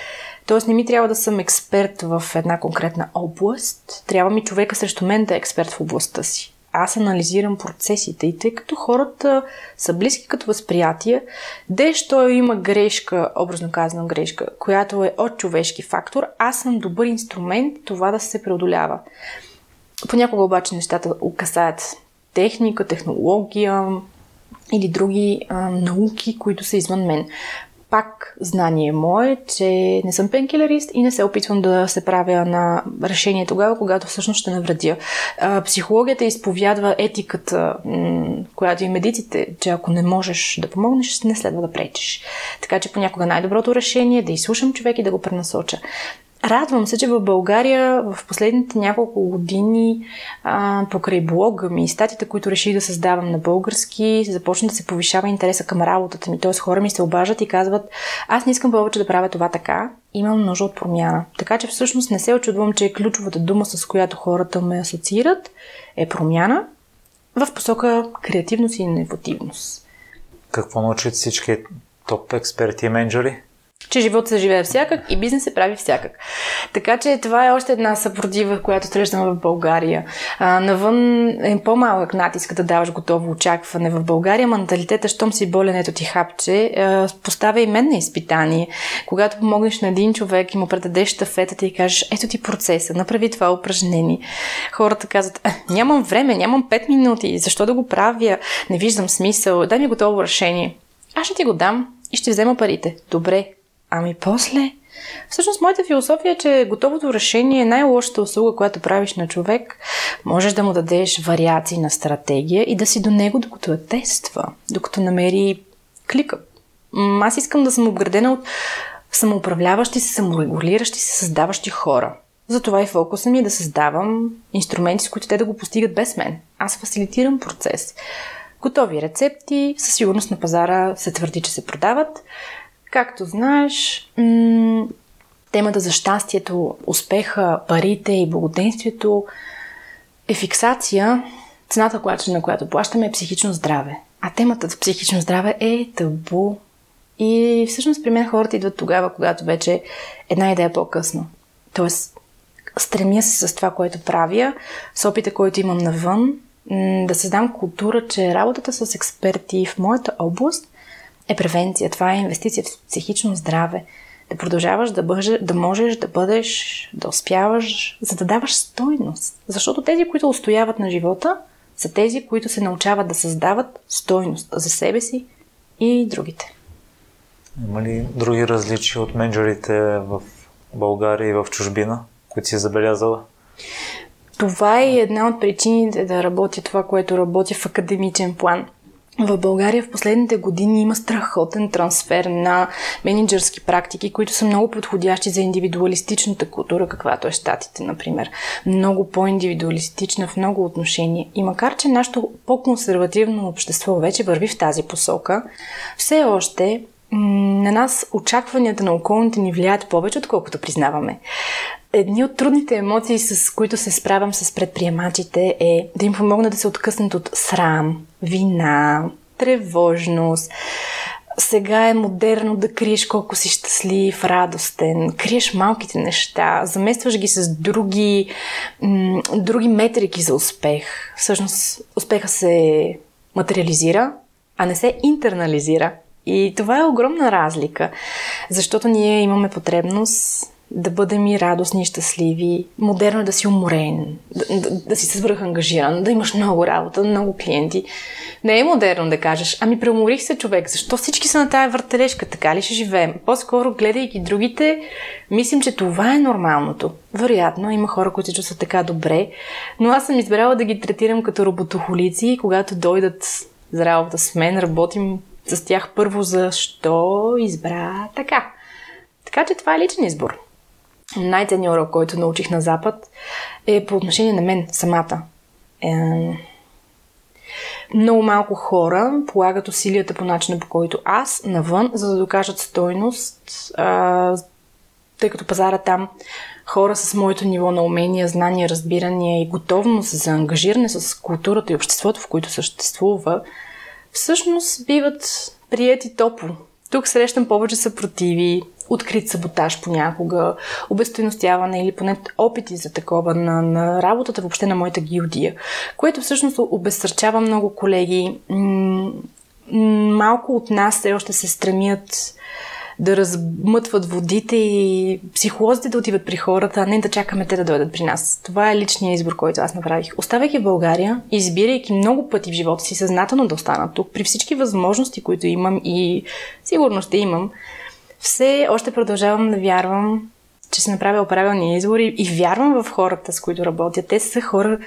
Тоест не ми трябва да съм експерт в една конкретна област. Трябва ми човека срещу мен да е експерт в областта си. Аз анализирам процесите и тъй като хората са близки като възприятие, дещо има грешка, образно казано грешка, която е от човешки фактор, аз съм добър инструмент това да се преодолява. Понякога обаче нещата касаят техника, технология или други а, науки, които са извън мен. Пак знание мое, че не съм пенкилерист и не се опитвам да се правя на решение тогава, когато всъщност ще навредя. А, психологията изповядва етиката, м- която и медиците, че ако не можеш да помогнеш, не следва да пречиш. Така че понякога най-доброто решение е да изслушам човек и да го пренасоча. Радвам се, че в България в последните няколко години а, покрай блога ми и статите, които реших да създавам на български, започна да се повишава интереса към работата ми. Тоест хора ми се обажат и казват, аз не искам повече да правя това така, имам нужда от промяна. Така че всъщност не се очудвам, че ключовата дума, с която хората ме асоциират, е промяна в посока креативност и инновативност. Какво научат всички топ експерти и менеджери? Че живот се живее всякак и бизнес се прави всякак. Така че това е още една съпротива, която срещаме в България. А, навън е по-малък натиск да даваш готово очакване. В България менталитета, щом си болен, ето ти хапче, а, поставя и мен на изпитание. Когато помогнеш на един човек и му предадеш штафетата и кажеш, ето ти процеса, направи това упражнение. Хората казват, «Е, нямам време, нямам 5 минути, защо да го правя, не виждам смисъл, дай ми готово решение. Аз ще ти го дам и ще взема парите. Добре, Ами после, Всъщност, моята философия е, че готовото решение е най-лошата услуга, която правиш на човек. Можеш да му дадеш вариации на стратегия и да си до него, докато я тества, докато намери клика. Аз искам да съм обградена от самоуправляващи се, саморегулиращи се, създаващи хора. Затова и фокуса ми е да създавам инструменти, с които те да го постигат без мен. Аз фасилитирам процес. Готови рецепти, със сигурност на пазара се твърди, че се продават. Както знаеш, м- темата за щастието, успеха, парите и благоденствието е фиксация. Цената, на която плащаме е психично здраве. А темата за психично здраве е табу. И всъщност при мен хората идват тогава, когато вече една идея по-късно. Тоест, стремя се с това, което правя, с опита, който имам навън, да създам култура, че работата с експерти в моята област е превенция. Това е инвестиция в психично здраве. Да продължаваш да, бъже, да можеш да бъдеш, да успяваш, за да даваш стойност. Защото тези, които устояват на живота, са тези, които се научават да създават стойност за себе си и другите. Има ли други различия от менеджерите в България и в чужбина, които си забелязала? Това е една от причините да работя това, което работя в академичен план в България в последните години има страхотен трансфер на менеджерски практики, които са много подходящи за индивидуалистичната култура, каквато е щатите, например. Много по-индивидуалистична в много отношения. И макар, че нашето по-консервативно общество вече върви в тази посока, все още на нас очакванията на околните ни влияят повече, отколкото признаваме. Едни от трудните емоции, с които се справям с предприемачите е да им помогна да се откъснат от срам, вина, тревожност, сега е модерно да криеш колко си щастлив, радостен, криеш малките неща, заместваш ги с други, м- други метрики за успех. Всъщност успеха се материализира, а не се интернализира. И това е огромна разлика, защото ние имаме потребност да бъдем и радостни и щастливи. Модерно е да си уморен, да, да, да си свръх ангажиран, да имаш много работа, много клиенти. Не е модерно да кажеш, ами преуморих се човек, защо всички са на тая въртележка, така ли ще живеем? По-скоро, гледайки другите, мислим, че това е нормалното. Вероятно, има хора, които се чувстват така добре, но аз съм избрала да ги третирам като роботохолици и когато дойдат за работа с мен, работим с тях първо защо избра така. Така че това е личен избор най-ценният урок, който научих на Запад, е по отношение на мен самата. Е, много малко хора полагат усилията по начина по който аз навън, за да докажат стойност, а, тъй като пазара там хора с моето ниво на умения, знания, разбирания и готовност за ангажиране с културата и обществото, в което съществува, всъщност биват прияти топло. Тук срещам повече съпротиви, открит саботаж понякога, обестойностяване или поне опити за такова на, на работата въобще на моята гилдия, което всъщност обезсърчава много колеги. Малко от нас все още се стремят да размътват водите и психолозите да отиват при хората, а не да чакаме те да дойдат при нас. Това е личният избор, който аз направих. Оставяйки в България, избирайки много пъти в живота си съзнателно да остана тук, при всички възможности, които имам и сигурно ще имам, все още продължавам да вярвам, че се направил правилни избори и вярвам в хората, с които работя. Те са хора,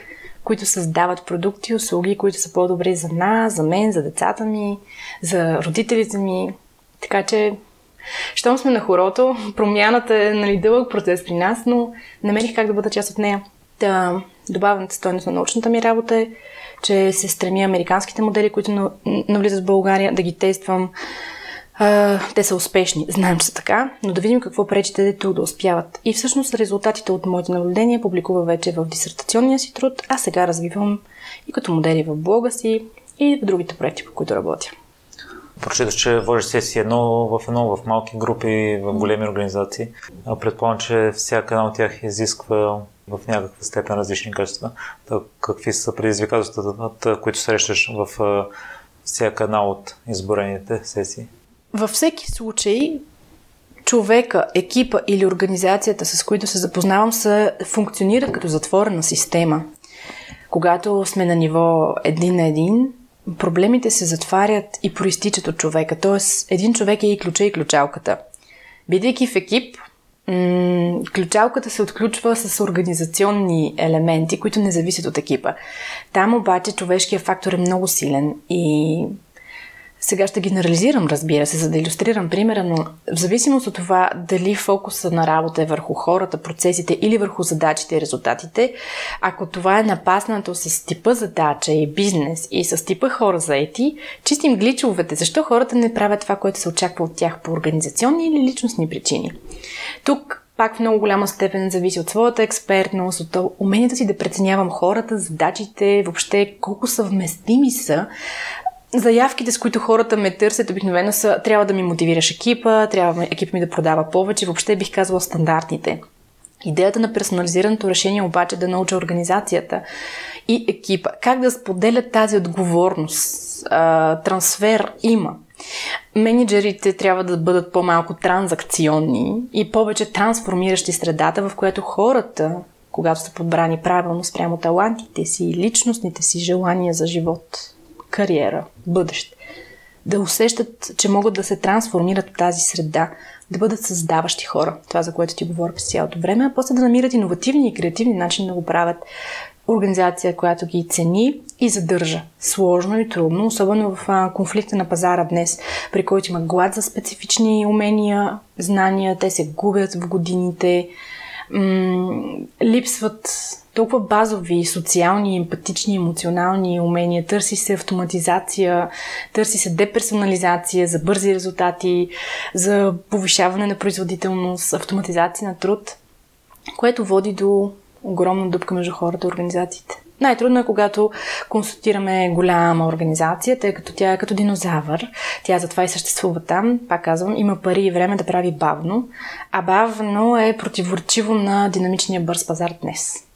които създават продукти, услуги, които са по-добри за нас, за мен, за децата ми, за родителите ми. Така че, щом сме на хорото, промяната е нали, дълъг процес при нас, но намерих как да бъда част от нея. Да, добавената стойност на научната ми работа е, че се стремя американските модели, които навлизат в България, да ги тествам, а, те са успешни, знаем, че са така, но да видим какво пречи те тук да успяват. И всъщност резултатите от моите наблюдения публикува вече в дисертационния си труд, а сега развивам и като модели в блога си и в другите проекти, по които работя. Прочиташ, че водиш сесии едно в едно, в малки групи, в големи организации. Предполагам, че всяка една от тях изисква в някаква степен различни качества. какви са предизвикателствата, които срещаш в всяка една от изборените сесии? Във всеки случай, човека, екипа или организацията, с които се запознавам, са, функционират като затворена система. Когато сме на ниво един на един, проблемите се затварят и проистичат от човека. Тоест, един човек е и ключа и ключалката. Бидейки в екип, ключалката се отключва с организационни елементи, които не зависят от екипа. Там обаче човешкият фактор е много силен и сега ще генерализирам, разбира се, за да иллюстрирам примера, но в зависимост от това дали фокуса на работа е върху хората, процесите или върху задачите и резултатите, ако това е напаснато с типа задача и бизнес и с типа хора заети, чистим гличовете. Защо хората не правят това, което се очаква от тях по организационни или личностни причини? Тук пак в много голяма степен зависи от своята експертност, от умението си да преценявам хората, задачите, въобще колко съвместими са Заявките, с които хората ме търсят, обикновено са трябва да ми мотивираш екипа, трябва екипа ми да продава повече, въобще бих казала стандартните. Идеята на персонализираното решение обаче е да науча организацията и екипа как да споделят тази отговорност. А, трансфер има. Менеджерите трябва да бъдат по-малко транзакционни и повече трансформиращи средата, в която хората, когато са подбрани правилно спрямо талантите си и личностните си желания за живот, кариера, бъдеще. Да усещат, че могат да се трансформират в тази среда, да бъдат създаващи хора. Това, за което ти говоря през цялото време, а после да намират иновативни и креативни начини да го правят. Организация, която ги цени и задържа. Сложно и трудно, особено в конфликта на пазара днес, при който има глад за специфични умения, знания, те се губят в годините, м- липсват толкова базови, социални, емпатични, емоционални умения. Търси се автоматизация, търси се деперсонализация за бързи резултати, за повишаване на производителност, автоматизация на труд, което води до огромна дупка между хората и организациите. Най-трудно е, когато консултираме голяма организация, тъй като тя е като динозавър. Тя затова и съществува там. Пак казвам, има пари и време да прави бавно. А бавно е противоречиво на динамичния бърз пазар днес.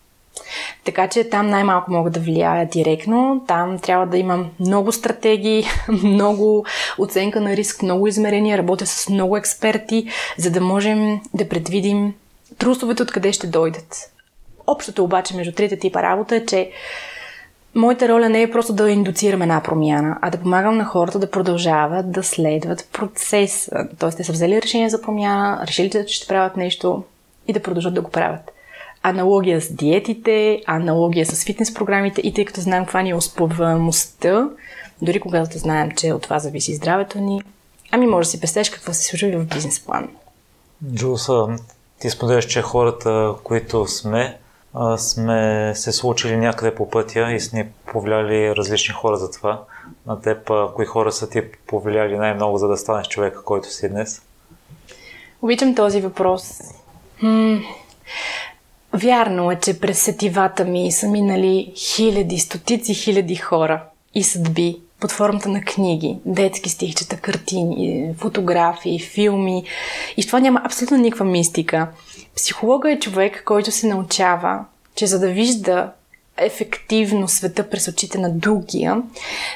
Така че там най-малко мога да влияя директно. Там трябва да имам много стратегии, много оценка на риск, много измерения, работя с много експерти, за да можем да предвидим трусовете откъде ще дойдат. Общото обаче между трите типа работа е, че моята роля не е просто да индуцирам една промяна, а да помагам на хората да продължават да следват процеса. Тоест, те са взели решение за промяна, решили, че ще правят нещо и да продължат да го правят. Аналогия с диетите, аналогия с фитнес програмите и тъй като знаем каква ни е успеваемостта, дори когато знаем, че от това зависи здравето ни, ами може да си представиш какво се случва в бизнес план. Джулса, ти споделяш, че хората, които сме, сме се случили някъде по пътя и сме ни повлияли различни хора за това. На теб, кои хора са ти повлияли най-много, за да станеш човека, който си днес? Обичам този въпрос. М- Вярно е, че през сетивата ми са минали хиляди, стотици хиляди хора и съдби под формата на книги, детски стихчета, картини, фотографии, филми. И в това няма абсолютно никаква мистика. Психолога е човек, който се научава, че за да вижда ефективно света през очите на другия,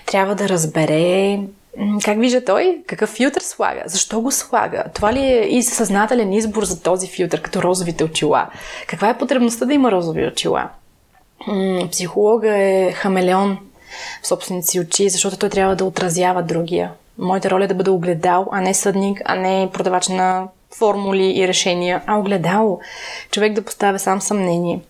трябва да разбере как вижда той? Какъв филтър слага? Защо го слага? Това ли е и съзнателен избор за този филтър, като розовите очила? Каква е потребността да има розови очила? Психолога е хамелеон в собствените си очи, защото той трябва да отразява другия. Моята роля е да бъда огледал, а не съдник, а не продавач на формули и решения, а огледало. Човек да поставя сам съмнение.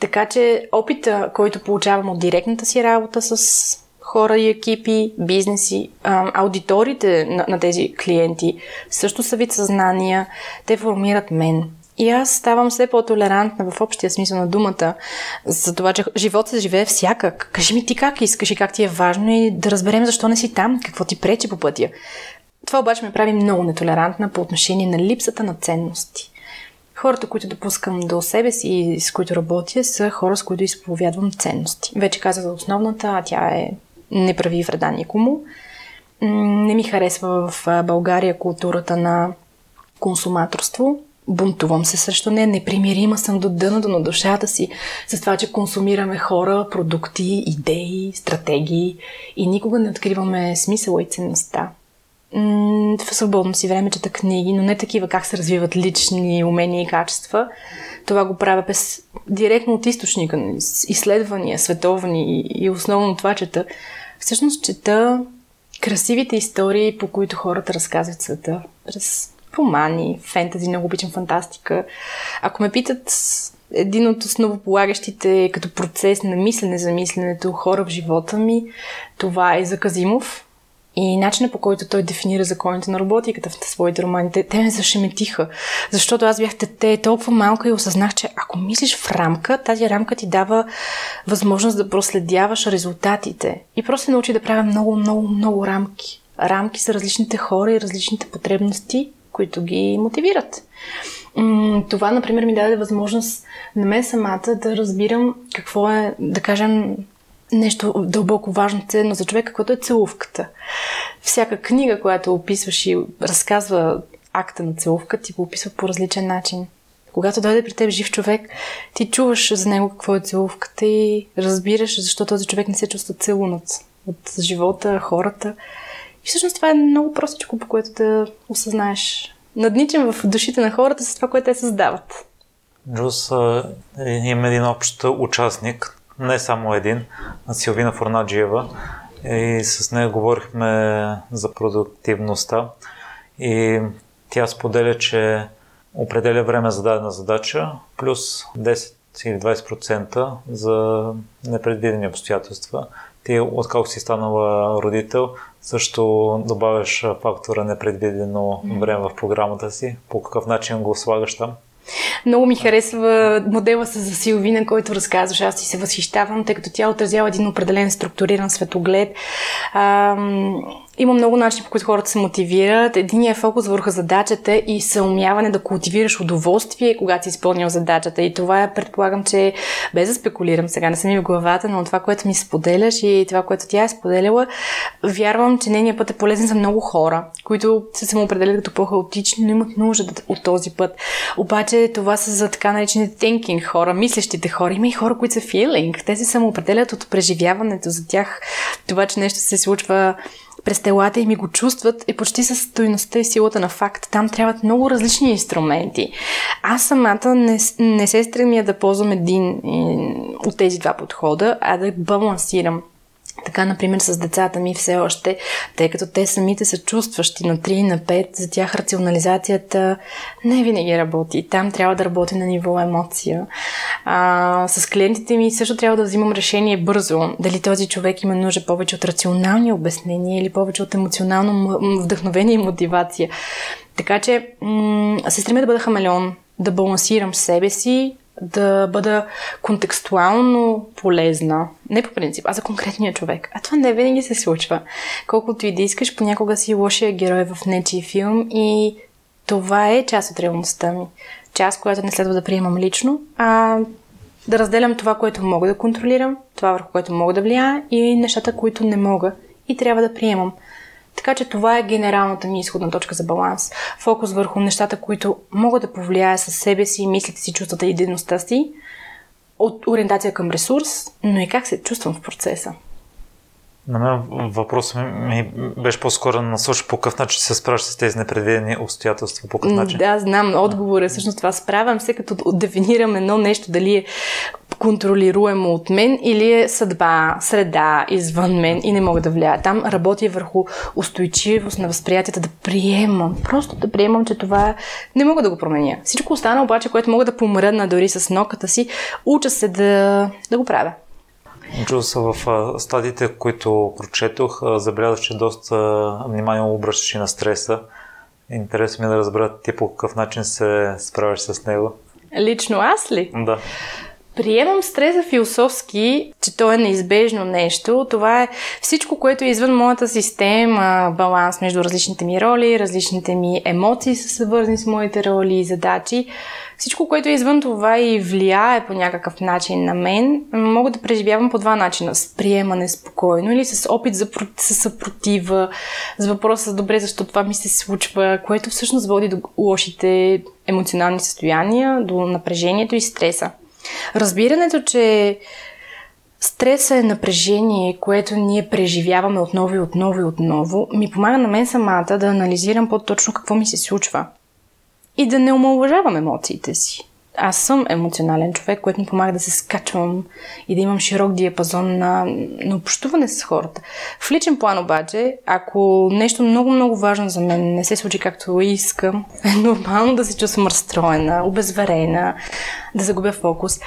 Така че опита, който получавам от директната си работа с хора и екипи, бизнеси, аудиторите на, на тези клиенти също са вид съзнания, те формират мен. И аз ставам все по-толерантна в общия смисъл на думата за това, че живот се живее всякак. Кажи ми ти как искаш и как ти е важно и да разберем защо не си там, какво ти пречи по пътя. Това обаче ме прави много нетолерантна по отношение на липсата на ценности. Хората, които допускам до себе си и с които работя, са хора, с които изповядвам ценности. Вече казах за основната, а тя е не прави вреда никому. Не ми харесва в България културата на консуматорство. Бунтувам се срещу нея, непримирима съм до дъното на душата си с това, че консумираме хора, продукти, идеи, стратегии и никога не откриваме смисъла и ценността. В свободно си време чета книги, но не такива как се развиват лични умения и качества. Това го правя без, директно от източника, изследвания, световни и основно това чета всъщност чета красивите истории, по които хората разказват света. През романи, фентази, много обичам фантастика. Ако ме питат един от основополагащите като процес на мислене за мисленето хора в живота ми, това е Заказимов. И начинът по който той дефинира законите на роботиката в своите романи, те, те ме зашеметиха. Защото аз бях дете толкова малка и осъзнах, че ако мислиш в рамка, тази рамка ти дава възможност да проследяваш резултатите. И просто научи да правя много, много, много рамки. Рамки са различните хора и различните потребности, които ги мотивират. Това, например, ми даде възможност на мен самата да разбирам какво е, да кажем, нещо дълбоко важно, ценно за човека, което е целувката. Всяка книга, която описваш и разказва акта на целувка, ти го описва по различен начин. Когато дойде при теб жив човек, ти чуваш за него какво е целувката и разбираш защо този човек не се чувства целунат от живота, хората. И всъщност това е много простичко, по което да осъзнаеш. Надничам в душите на хората с това, което те създават. Джус, има един общ участник, не само един, Силвина Форнаджиева. И с нея говорихме за продуктивността. И тя споделя, че определя време за дадена задача, плюс 10 или 20% за непредвидени обстоятелства. Ти, отколко си станала родител, също добавяш фактора непредвидено време в програмата си. По какъв начин го слагаш там? Много ми харесва модела с Силвина, който разказваш. Аз ти се възхищавам, тъй като тя отразява един определен структуриран светоглед. А, има много начини, по които хората се мотивират. Единият е фокус върху задачата и съумяване да култивираш удоволствие, когато си изпълнил задачата. И това е, предполагам, че без да спекулирам сега, не съм и в главата, но това, което ми споделяш и това, което тя е споделяла, вярвам, че нейният път е полезен за много хора, които се самоопределят като по-хаотични, но имат нужда от този път. Обаче това са за така наречените thinking хора, мислещите хора. Има и хора, които са feeling. Те се самоопределят от преживяването за тях. Това, че нещо се случва през телата и ми го чувстват е почти със стоеността и силата на факт. Там трябват много различни инструменти. Аз самата не, не се стремя да ползвам един от тези два подхода, а да балансирам. Така, например, с децата ми все още, тъй като те самите са чувстващи на 3 и на 5, за тях рационализацията не винаги работи. Там трябва да работи на ниво емоция. А, с клиентите ми също трябва да взимам решение бързо. Дали този човек има нужда повече от рационални обяснения или повече от емоционално вдъхновение и мотивация. Така че м- се стремя да бъда хамелеон, да балансирам себе си, да бъда контекстуално полезна. Не по принцип, а за конкретния човек. А това не винаги се случва. Колкото и да искаш, понякога си лошия герой в нечи филм и това е част от реалността ми. Част, която не следва да приемам лично, а да разделям това, което мога да контролирам, това върху което мога да влияя и нещата, които не мога и трябва да приемам. Така че това е генералната ми изходна точка за баланс. Фокус върху нещата, които могат да повлияят със себе си, мислите си, чувствата и дейността си, от ориентация към ресурс, но и как се чувствам в процеса. На мен въпросът ми, ми беше по-скоро насочен по какъв начин се справяш с тези непредвидени обстоятелства, по какъв начин? Да, знам, отговор е всъщност това. Справям се, като дефинирам едно нещо, дали е контролируемо от мен или е съдба, среда извън мен и не мога да влияя. Там работя върху устойчивост на възприятията, да приемам. Просто да приемам, че това не мога да го променя. Всичко останало обаче, което мога да помръдна дори с ноката си, уча се да, да го правя. Джус, в стадиите, които прочетох, забелязах, че доста внимание обръщаш и на стреса. Интересно ми е да разбера ти по какъв начин се справяш с него. Лично аз ли? Да. Приемам стреса философски, че то е неизбежно нещо. Това е всичко, което е извън моята система, баланс между различните ми роли, различните ми емоции са свързани с моите роли и задачи. Всичко, което е извън това и влияе по някакъв начин на мен, мога да преживявам по два начина. С приемане спокойно или с опит за съпротива, с въпроса добре защо това ми се случва, което всъщност води до лошите емоционални състояния, до напрежението и стреса. Разбирането, че Стресът е напрежение, което ние преживяваме отново и отново и отново, ми помага на мен самата да анализирам по-точно какво ми се случва и да не омалважавам емоциите си. Аз съм емоционален човек, което ми помага да се скачвам и да имам широк диапазон на, на общуване с хората. В личен план обаче, ако нещо много-много важно за мен не се случи както искам, е нормално да се чувствам разстроена, обезверена, да загубя фокус.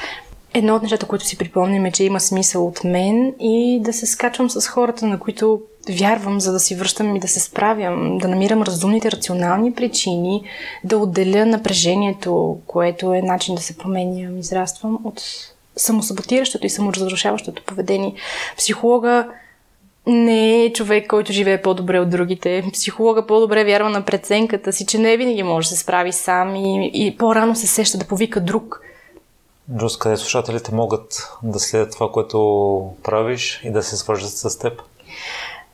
Едно от нещата, които си припомням е, че има смисъл от мен и да се скачвам с хората, на които вярвам, за да си връщам и да се справям, да намирам разумните, рационални причини, да отделя напрежението, което е начин да се променям, израствам от самосаботиращото и саморазрушаващото поведение. Психолога не е човек, който живее по-добре от другите. Психолога по-добре вярва на преценката си, че не винаги може да се справи сам и, и по-рано се сеща да повика друг. Джус, къде слушателите могат да следят това, което правиш и да се свържат с теб?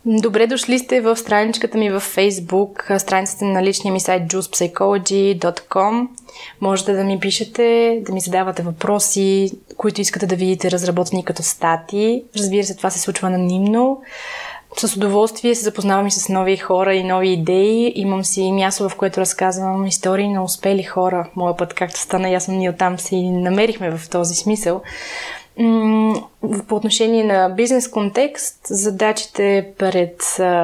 Добре дошли сте в страничката ми в Facebook, страницата на личния ми сайт juicepsychology.com. Можете да ми пишете, да ми задавате въпроси, които искате да видите разработени като стати. Разбира се, това се случва анонимно. С удоволствие се запознавам и с нови хора и нови идеи. Имам си място, в което разказвам истории на успели хора. Моя път, както стана ясно, ние оттам си намерихме в този смисъл. По отношение на бизнес контекст, задачите пред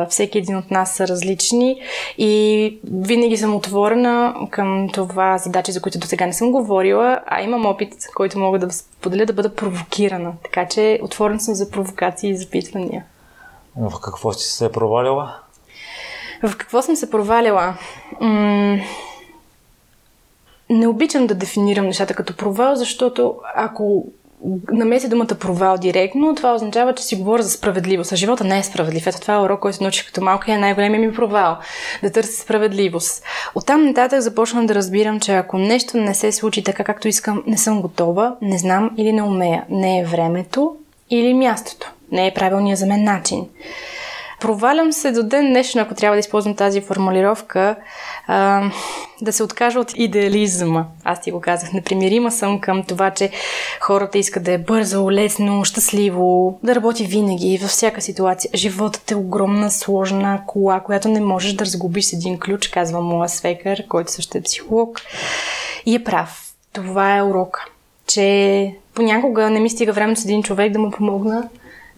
всеки един от нас са различни и винаги съм отворена към това задачи, за които до сега не съм говорила, а имам опит, който мога да споделя да бъда провокирана. Така че отворен съм за провокации и запитвания. В какво си се провалила? В какво съм се провалила? М- не обичам да дефинирам нещата като провал, защото ако намеся думата провал директно, това означава, че си говоря за справедливост. А живота не е справедлив. Ето това е урок, който научих като малко и е най-големият ми провал. Да търся справедливост. Оттам нататък започвам да разбирам, че ако нещо не се случи така, както искам, не съм готова, не знам или не умея. Не е времето или мястото. Не е правилният за мен начин. Провалям се до ден днешно, ако трябва да използвам тази формулировка, а, да се откажа от идеализма. Аз ти го казах. Непримирима съм към това, че хората искат да е бързо, лесно, щастливо, да работи винаги, във всяка ситуация. Животът е огромна, сложна кола, която не можеш да разгубиш с един ключ, казва моя свекър, който също е психолог. И е прав. Това е урока. Че понякога не ми стига време с един човек да му помогна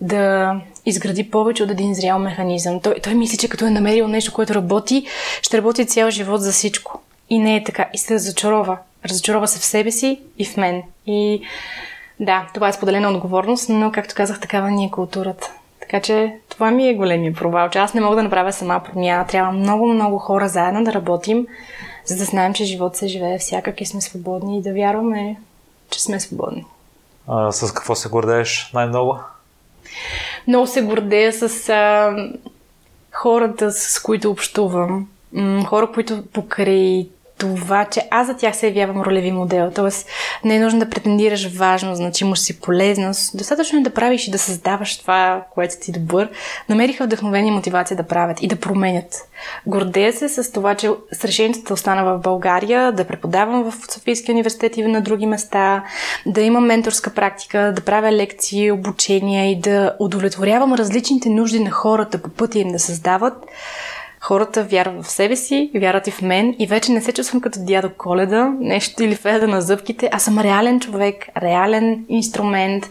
да изгради повече от един зрял механизъм. Той, той мисли, че като е намерил нещо, което работи, ще работи цял живот за всичко. И не е така. И се разочарова. Разочарова се в себе си и в мен. И да, това е споделена отговорност, но, както казах, такава ни е културата. Така че това ми е големия провал, че аз не мога да направя сама промяна. Трябва много-много хора заедно да работим, за да знаем, че живот се живее всякак и сме свободни и да вярваме, че сме свободни. А, с какво се гордееш най-много? Много се гордея с а, хората, с които общувам. Хора, които покрай това, че аз за тях се явявам ролеви модел. Тоест, не е нужно да претендираш важно, значимост си полезност. Достатъчно е да правиш и да създаваш това, което ти добър. Намериха вдъхновение и мотивация да правят и да променят. Гордея се с това, че с решението да остана в България, да преподавам в Софийския университет и на други места, да имам менторска практика, да правя лекции, обучения и да удовлетворявам различните нужди на хората по пътя им да създават хората вярват в себе си, вярват и в мен и вече не се чувствам като дядо Коледа, нещо или феда на зъбките, а съм реален човек, реален инструмент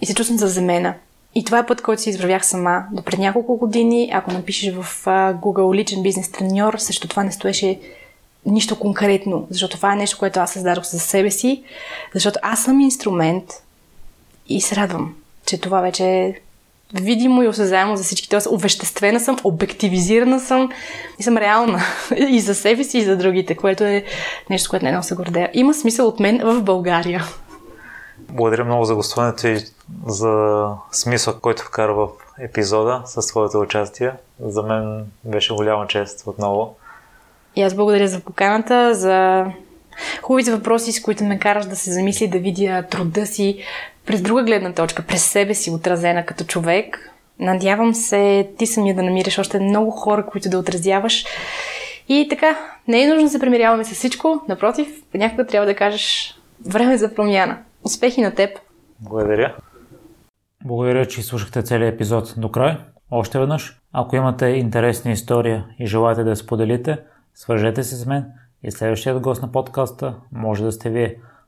и се чувствам заземена. И това е път, който си извървях сама. До пред няколко години, ако напишеш в Google личен бизнес треньор, също това не стоеше нищо конкретно, защото това е нещо, което аз създадох за себе си, защото аз съм инструмент и се радвам, че това вече е видимо и осезаемо за всички. Тоест, овеществена съм, обективизирана съм и съм реална. и за себе си, и за другите, което е нещо, което не много се гордея. Има смисъл от мен в България. Благодаря много за гостуването и за смисъл, който вкара в епизода с твоето участие. За мен беше голяма чест отново. И аз благодаря за поканата, за хубавите въпроси, с които ме караш да се замисли, да видя труда си през друга гледна точка, през себе си отразена като човек. Надявам се ти самия да намираш още много хора, които да отразяваш. И така, не е нужно да се премиряваме с всичко, напротив, понякога трябва да кажеш време за промяна. Успехи на теб! Благодаря! Благодаря, че слушахте целият епизод до край. Още веднъж, ако имате интересна история и желаете да я споделите, свържете се с мен и следващият гост на подкаста може да сте вие.